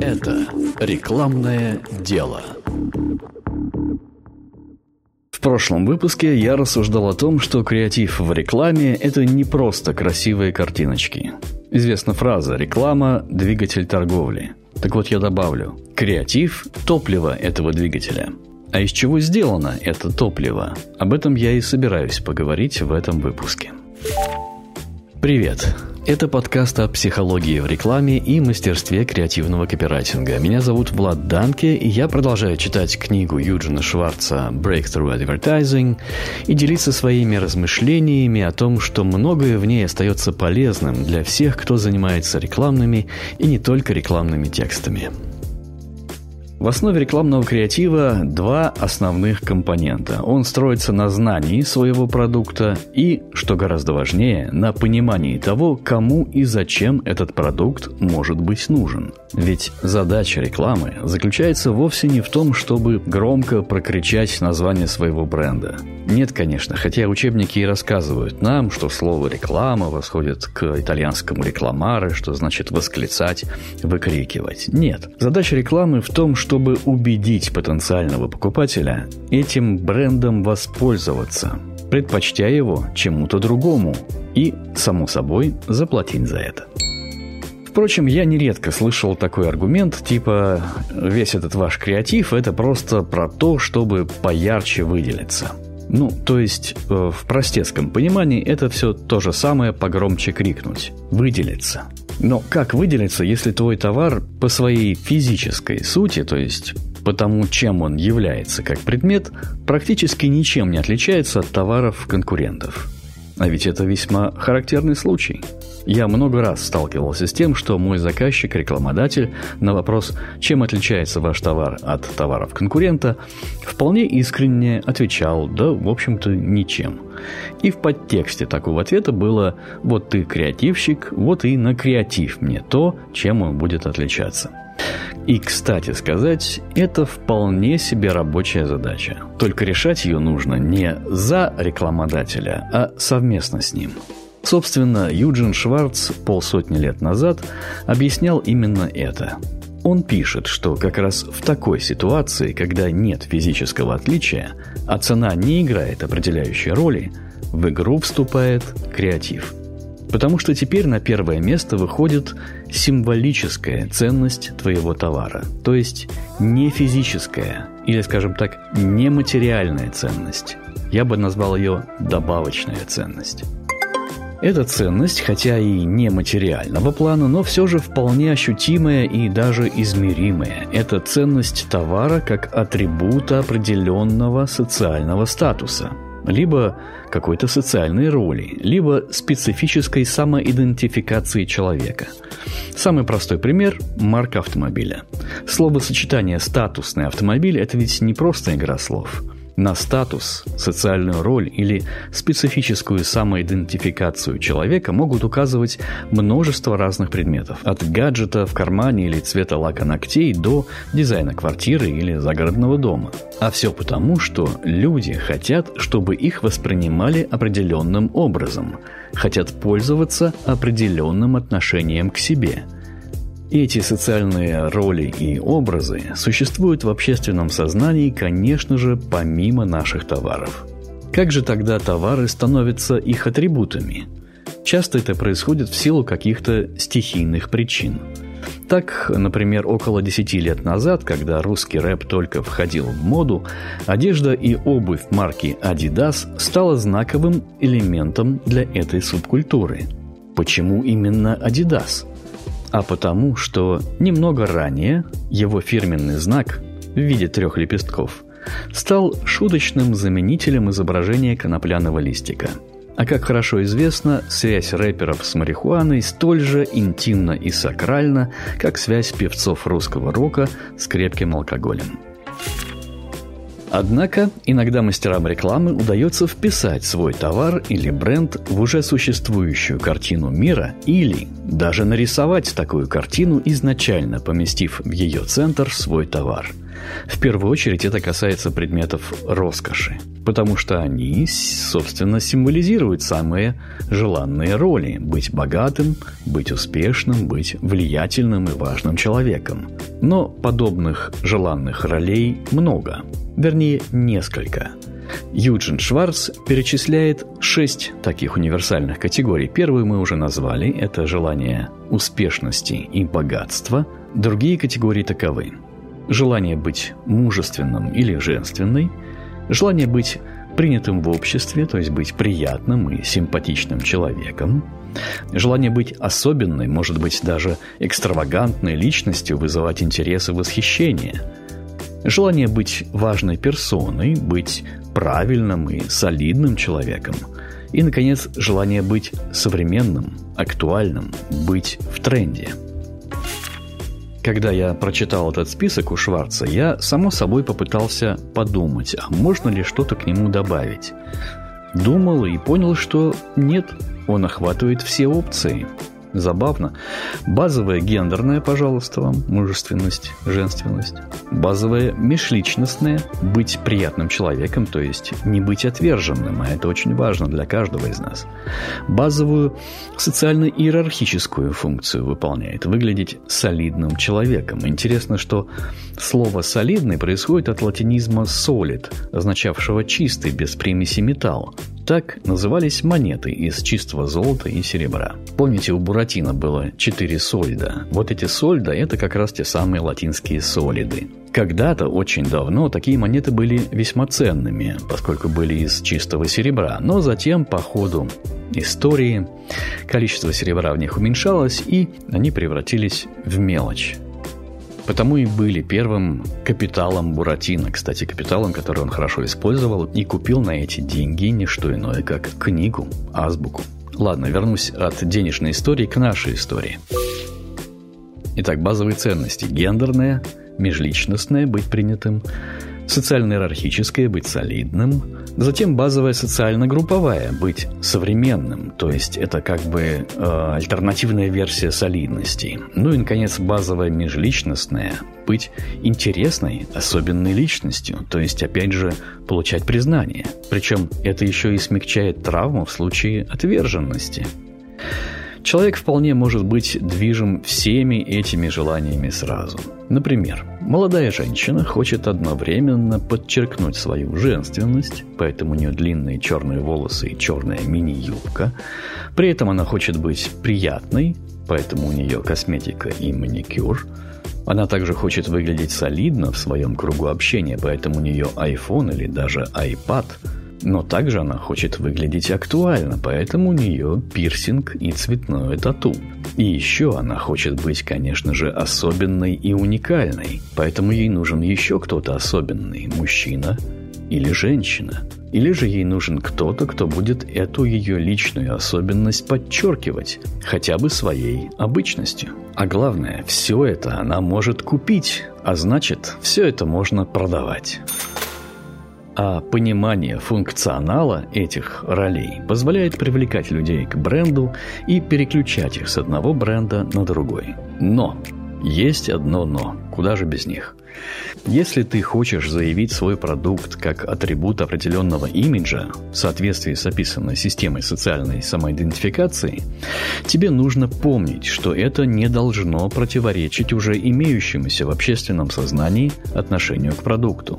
Это рекламное дело. В прошлом выпуске я рассуждал о том, что креатив в рекламе – это не просто красивые картиночки. Известна фраза «реклама – двигатель торговли». Так вот я добавлю – креатив – топливо этого двигателя. А из чего сделано это топливо? Об этом я и собираюсь поговорить в этом выпуске. Привет! Это подкаст о психологии в рекламе и мастерстве креативного копирайтинга. Меня зовут Влад Данке, и я продолжаю читать книгу Юджина Шварца «Breakthrough Advertising» и делиться своими размышлениями о том, что многое в ней остается полезным для всех, кто занимается рекламными и не только рекламными текстами. В основе рекламного креатива два основных компонента. Он строится на знании своего продукта и, что гораздо важнее, на понимании того, кому и зачем этот продукт может быть нужен. Ведь задача рекламы заключается вовсе не в том, чтобы громко прокричать название своего бренда. Нет, конечно, хотя учебники и рассказывают нам, что слово «реклама» восходит к итальянскому «рекламаре», что значит «восклицать», «выкрикивать». Нет. Задача рекламы в том, чтобы убедить потенциального покупателя этим брендом воспользоваться, предпочтя его чему-то другому и, само собой, заплатить за это. Впрочем, я нередко слышал такой аргумент, типа «весь этот ваш креатив – это просто про то, чтобы поярче выделиться». Ну, то есть, э, в простецком понимании это все то же самое погромче крикнуть. Выделиться. Но как выделиться, если твой товар по своей физической сути, то есть по тому, чем он является как предмет, практически ничем не отличается от товаров конкурентов? А ведь это весьма характерный случай – я много раз сталкивался с тем, что мой заказчик, рекламодатель, на вопрос, чем отличается ваш товар от товаров конкурента, вполне искренне отвечал, да, в общем-то, ничем. И в подтексте такого ответа было «вот ты креативщик, вот и на креатив мне то, чем он будет отличаться». И, кстати сказать, это вполне себе рабочая задача. Только решать ее нужно не за рекламодателя, а совместно с ним – Собственно, Юджин Шварц полсотни лет назад объяснял именно это. Он пишет, что как раз в такой ситуации, когда нет физического отличия, а цена не играет определяющей роли, в игру вступает креатив. Потому что теперь на первое место выходит символическая ценность твоего товара, то есть не физическая или, скажем так, нематериальная ценность. Я бы назвал ее добавочная ценность. Эта ценность, хотя и не материального плана, но все же вполне ощутимая и даже измеримая. Это ценность товара как атрибута определенного социального статуса либо какой-то социальной роли, либо специфической самоидентификации человека. Самый простой пример – марка автомобиля. Словосочетание «статусный автомобиль» – это ведь не просто игра слов – на статус, социальную роль или специфическую самоидентификацию человека могут указывать множество разных предметов. От гаджета в кармане или цвета лака ногтей до дизайна квартиры или загородного дома. А все потому, что люди хотят, чтобы их воспринимали определенным образом, хотят пользоваться определенным отношением к себе – эти социальные роли и образы существуют в общественном сознании, конечно же, помимо наших товаров. Как же тогда товары становятся их атрибутами? Часто это происходит в силу каких-то стихийных причин. Так, например, около 10 лет назад, когда русский рэп только входил в моду, одежда и обувь марки Adidas стала знаковым элементом для этой субкультуры. Почему именно Adidas? А потому, что немного ранее его фирменный знак в виде трех лепестков стал шуточным заменителем изображения конопляного листика. А как хорошо известно, связь рэперов с марихуаной столь же интимна и сакральна, как связь певцов русского рока с крепким алкоголем. Однако, иногда мастерам рекламы удается вписать свой товар или бренд в уже существующую картину мира или даже нарисовать такую картину, изначально поместив в ее центр свой товар. В первую очередь это касается предметов роскоши, потому что они, собственно, символизируют самые желанные роли – быть богатым, быть успешным, быть влиятельным и важным человеком. Но подобных желанных ролей много, вернее, несколько – Юджин Шварц перечисляет шесть таких универсальных категорий. Первую мы уже назвали – это желание успешности и богатства. Другие категории таковы. Желание быть мужественным или женственной, желание быть принятым в обществе, то есть быть приятным и симпатичным человеком, желание быть особенной, может быть даже экстравагантной личностью, вызывать интерес и восхищение – Желание быть важной персоной, быть правильным и солидным человеком. И, наконец, желание быть современным, актуальным, быть в тренде. Когда я прочитал этот список у Шварца, я, само собой, попытался подумать, а можно ли что-то к нему добавить. Думал и понял, что нет, он охватывает все опции – Забавно. Базовая гендерная, пожалуйста, вам, мужественность, женственность. Базовая межличностная, быть приятным человеком, то есть не быть отверженным, а это очень важно для каждого из нас. Базовую социально-иерархическую функцию выполняет, выглядеть солидным человеком. Интересно, что слово «солидный» происходит от латинизма «solid», означавшего «чистый», без примеси металла. Так назывались монеты из чистого золота и серебра. Помните, у Буратино было четыре сольда. Вот эти сольда – это как раз те самые латинские солиды. Когда-то, очень давно, такие монеты были весьма ценными, поскольку были из чистого серебра, но затем, по ходу истории, количество серебра в них уменьшалось, и они превратились в мелочь. Потому и были первым капиталом Буратино, кстати, капиталом, который он хорошо использовал и купил на эти деньги не что иное, как книгу, азбуку. Ладно, вернусь от денежной истории к нашей истории. Итак, базовые ценности. Гендерная, межличностная, быть принятым, социально-иерархическое – быть солидным, затем базовая социально-групповая – быть современным, то есть это как бы э, альтернативная версия солидности. Ну и, наконец, базовая межличностная – быть интересной, особенной личностью, то есть, опять же, получать признание. Причем это еще и смягчает травму в случае отверженности. Человек вполне может быть движим всеми этими желаниями сразу. Например, молодая женщина хочет одновременно подчеркнуть свою женственность, поэтому у нее длинные черные волосы и черная мини-юбка. При этом она хочет быть приятной, поэтому у нее косметика и маникюр. Она также хочет выглядеть солидно в своем кругу общения, поэтому у нее iPhone или даже iPad – но также она хочет выглядеть актуально, поэтому у нее пирсинг и цветное тату. И еще она хочет быть, конечно же, особенной и уникальной, поэтому ей нужен еще кто-то особенный, мужчина или женщина. Или же ей нужен кто-то, кто будет эту ее личную особенность подчеркивать, хотя бы своей обычностью. А главное, все это она может купить, а значит, все это можно продавать а понимание функционала этих ролей позволяет привлекать людей к бренду и переключать их с одного бренда на другой. Но есть одно «но». Куда же без них? Если ты хочешь заявить свой продукт как атрибут определенного имиджа в соответствии с описанной системой социальной самоидентификации, тебе нужно помнить, что это не должно противоречить уже имеющемуся в общественном сознании отношению к продукту.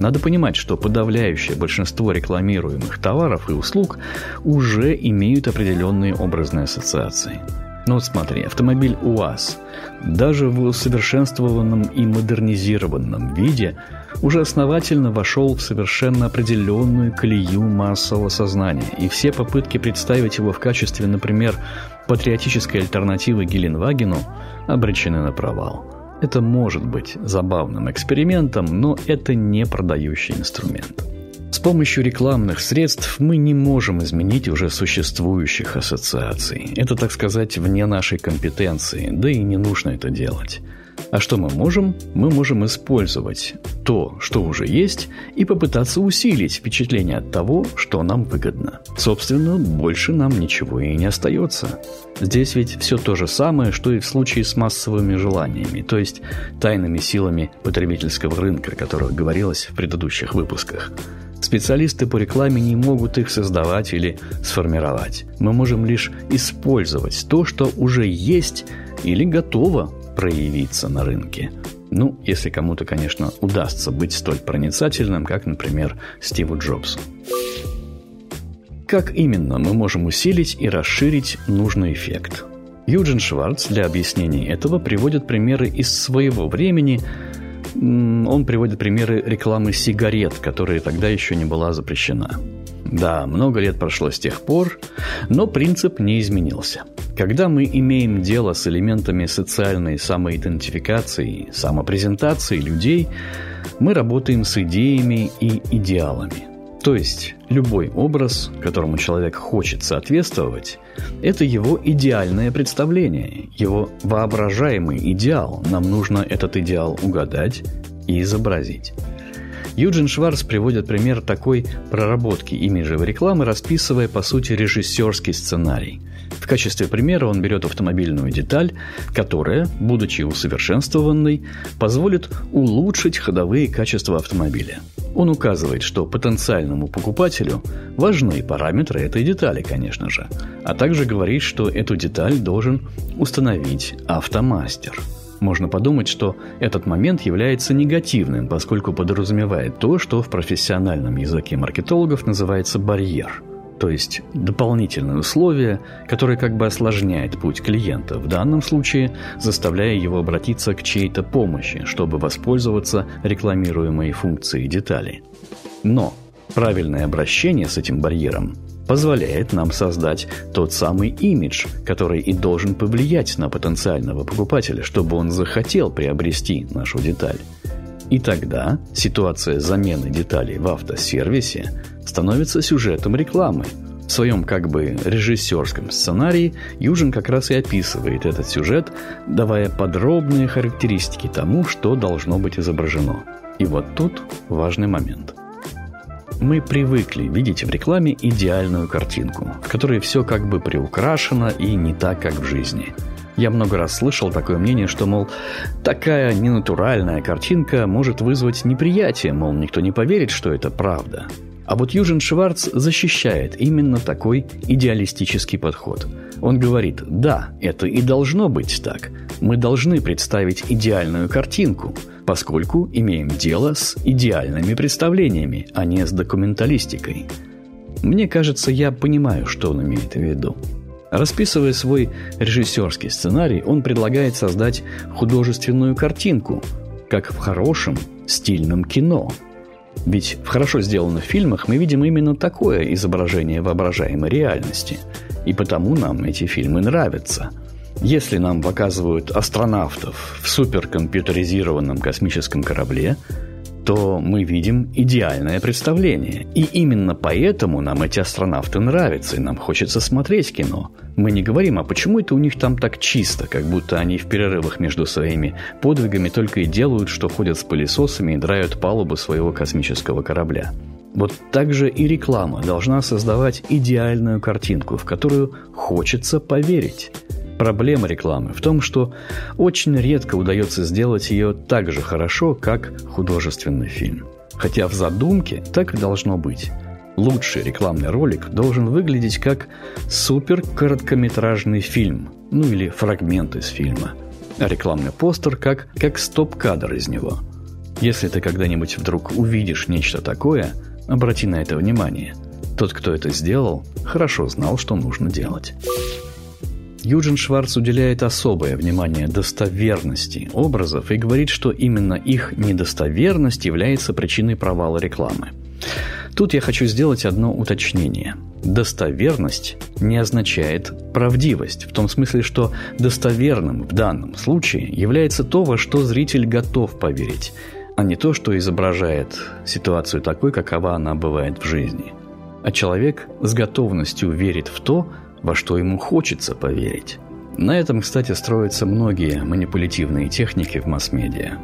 Надо понимать, что подавляющее большинство рекламируемых товаров и услуг уже имеют определенные образные ассоциации. Ну вот смотри, автомобиль УАЗ даже в усовершенствованном и модернизированном виде уже основательно вошел в совершенно определенную колею массового сознания, и все попытки представить его в качестве, например, патриотической альтернативы Геленвагену обречены на провал – это может быть забавным экспериментом, но это не продающий инструмент. С помощью рекламных средств мы не можем изменить уже существующих ассоциаций. Это, так сказать, вне нашей компетенции, да и не нужно это делать. А что мы можем? Мы можем использовать то, что уже есть, и попытаться усилить впечатление от того, что нам выгодно. Собственно, больше нам ничего и не остается. Здесь ведь все то же самое, что и в случае с массовыми желаниями, то есть тайными силами потребительского рынка, о которых говорилось в предыдущих выпусках. Специалисты по рекламе не могут их создавать или сформировать. Мы можем лишь использовать то, что уже есть или готово проявиться на рынке. Ну, если кому-то, конечно, удастся быть столь проницательным, как, например, Стиву Джобсу. Как именно мы можем усилить и расширить нужный эффект? Юджин Шварц для объяснения этого приводит примеры из своего времени. Он приводит примеры рекламы сигарет, которая тогда еще не была запрещена. Да, много лет прошло с тех пор, но принцип не изменился. Когда мы имеем дело с элементами социальной самоидентификации, самопрезентации людей, мы работаем с идеями и идеалами. То есть любой образ, которому человек хочет соответствовать, это его идеальное представление, его воображаемый идеал. Нам нужно этот идеал угадать и изобразить. Юджин Шварц приводит пример такой проработки имиджевой рекламы, расписывая, по сути, режиссерский сценарий. В качестве примера он берет автомобильную деталь, которая, будучи усовершенствованной, позволит улучшить ходовые качества автомобиля. Он указывает, что потенциальному покупателю важны параметры этой детали, конечно же, а также говорит, что эту деталь должен установить автомастер – можно подумать, что этот момент является негативным, поскольку подразумевает то, что в профессиональном языке маркетологов называется барьер – то есть дополнительное условие, которое как бы осложняет путь клиента, в данном случае заставляя его обратиться к чьей-то помощи, чтобы воспользоваться рекламируемой функцией детали. Но правильное обращение с этим барьером позволяет нам создать тот самый имидж, который и должен повлиять на потенциального покупателя, чтобы он захотел приобрести нашу деталь. И тогда ситуация замены деталей в автосервисе становится сюжетом рекламы. В своем как бы режиссерском сценарии Южин как раз и описывает этот сюжет, давая подробные характеристики тому, что должно быть изображено. И вот тут важный момент – мы привыкли видеть в рекламе идеальную картинку, в которой все как бы приукрашено и не так, как в жизни. Я много раз слышал такое мнение, что, мол, такая ненатуральная картинка может вызвать неприятие, мол, никто не поверит, что это правда. А вот Южин Шварц защищает именно такой идеалистический подход. Он говорит, да, это и должно быть так. Мы должны представить идеальную картинку – поскольку имеем дело с идеальными представлениями, а не с документалистикой. Мне кажется, я понимаю, что он имеет в виду. Расписывая свой режиссерский сценарий, он предлагает создать художественную картинку, как в хорошем, стильном кино. Ведь в хорошо сделанных фильмах мы видим именно такое изображение воображаемой реальности. И потому нам эти фильмы нравятся – если нам показывают астронавтов в суперкомпьютеризированном космическом корабле, то мы видим идеальное представление. И именно поэтому нам эти астронавты нравятся, и нам хочется смотреть кино. Мы не говорим, а почему это у них там так чисто, как будто они в перерывах между своими подвигами только и делают, что ходят с пылесосами и драют палубу своего космического корабля. Вот так же и реклама должна создавать идеальную картинку, в которую хочется поверить. Проблема рекламы в том, что очень редко удается сделать ее так же хорошо, как художественный фильм. Хотя в задумке так и должно быть. Лучший рекламный ролик должен выглядеть как супер короткометражный фильм, ну или фрагмент из фильма. А рекламный постер как, как стоп-кадр из него. Если ты когда-нибудь вдруг увидишь нечто такое, обрати на это внимание. Тот, кто это сделал, хорошо знал, что нужно делать. Юджин Шварц уделяет особое внимание достоверности образов и говорит, что именно их недостоверность является причиной провала рекламы. Тут я хочу сделать одно уточнение. Достоверность не означает правдивость, в том смысле, что достоверным в данном случае является то, во что зритель готов поверить, а не то, что изображает ситуацию такой, какова она бывает в жизни. А человек с готовностью верит в то, во что ему хочется поверить. На этом, кстати, строятся многие манипулятивные техники в масс-медиа.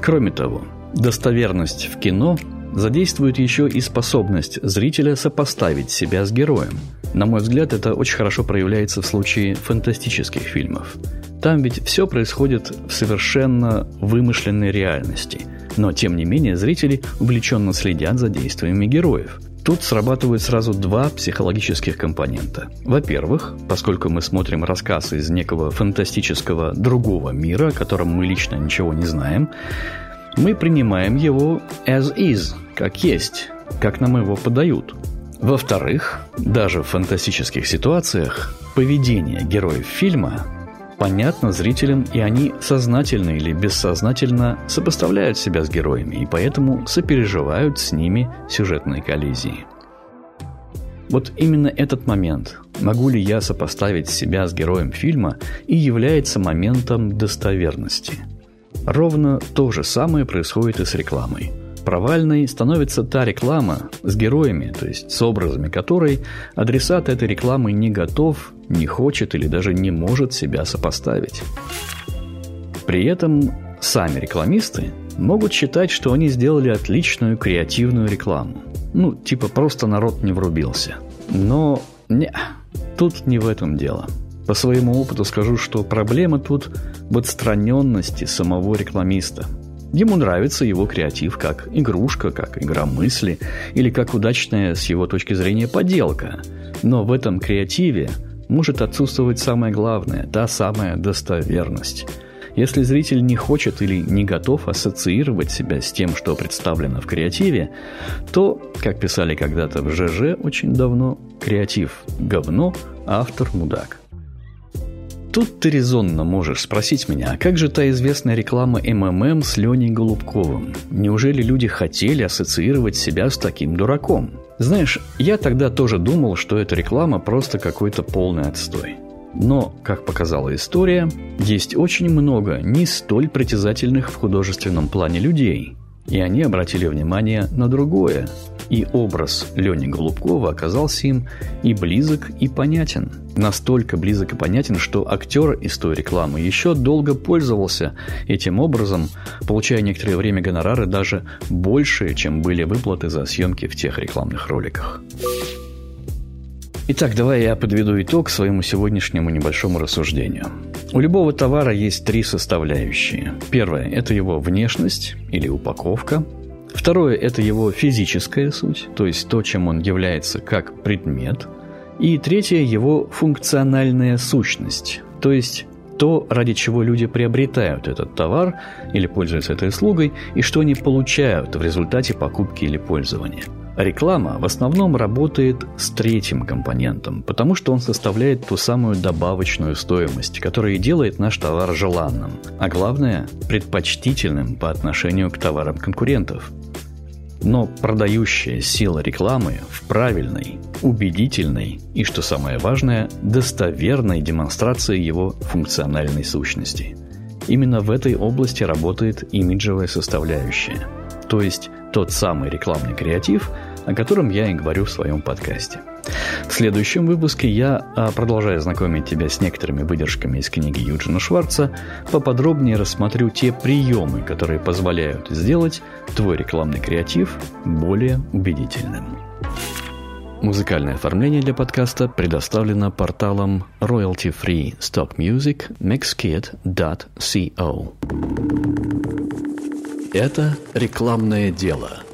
Кроме того, достоверность в кино задействует еще и способность зрителя сопоставить себя с героем. На мой взгляд, это очень хорошо проявляется в случае фантастических фильмов. Там ведь все происходит в совершенно вымышленной реальности, но тем не менее зрители увлеченно следят за действиями героев – Тут срабатывают сразу два психологических компонента. Во-первых, поскольку мы смотрим рассказ из некого фантастического другого мира, о котором мы лично ничего не знаем, мы принимаем его as is, как есть, как нам его подают. Во-вторых, даже в фантастических ситуациях поведение героев фильма понятно зрителям, и они сознательно или бессознательно сопоставляют себя с героями, и поэтому сопереживают с ними сюжетные коллизии. Вот именно этот момент, могу ли я сопоставить себя с героем фильма, и является моментом достоверности. Ровно то же самое происходит и с рекламой – Провальной становится та реклама с героями, то есть с образами которой адресат этой рекламы не готов, не хочет или даже не может себя сопоставить. При этом сами рекламисты могут считать, что они сделали отличную креативную рекламу. Ну, типа просто народ не врубился. Но не, тут не в этом дело. По своему опыту скажу, что проблема тут в отстраненности самого рекламиста – Ему нравится его креатив как игрушка, как игра мысли или как удачная с его точки зрения поделка. Но в этом креативе может отсутствовать самое главное – та самая достоверность. Если зритель не хочет или не готов ассоциировать себя с тем, что представлено в креативе, то, как писали когда-то в ЖЖ очень давно, креатив – говно, автор – мудак. Тут ты резонно можешь спросить меня, а как же та известная реклама МММ с Леней Голубковым? Неужели люди хотели ассоциировать себя с таким дураком? Знаешь, я тогда тоже думал, что эта реклама просто какой-то полный отстой. Но, как показала история, есть очень много не столь притязательных в художественном плане людей. И они обратили внимание на другое. И образ Лени Голубкова оказался им и близок, и понятен. Настолько близок и понятен, что актер из той рекламы еще долго пользовался этим образом, получая некоторое время гонорары даже больше, чем были выплаты за съемки в тех рекламных роликах. Итак, давай я подведу итог своему сегодняшнему небольшому рассуждению. У любого товара есть три составляющие. Первое – это его внешность или упаковка. Второе – это его физическая суть, то есть то, чем он является как предмет. И третье – его функциональная сущность, то есть то, ради чего люди приобретают этот товар или пользуются этой услугой, и что они получают в результате покупки или пользования. Реклама в основном работает с третьим компонентом, потому что он составляет ту самую добавочную стоимость, которая делает наш товар желанным, а главное – предпочтительным по отношению к товарам конкурентов. Но продающая сила рекламы в правильной, убедительной и, что самое важное, достоверной демонстрации его функциональной сущности. Именно в этой области работает имиджевая составляющая, то есть тот самый рекламный креатив, о котором я и говорю в своем подкасте. В следующем выпуске я а, продолжаю знакомить тебя с некоторыми выдержками из книги Юджина Шварца, поподробнее рассмотрю те приемы, которые позволяют сделать твой рекламный креатив более убедительным. Музыкальное оформление для подкаста предоставлено порталом royalty-free stop music mixkit.co. Это рекламное дело –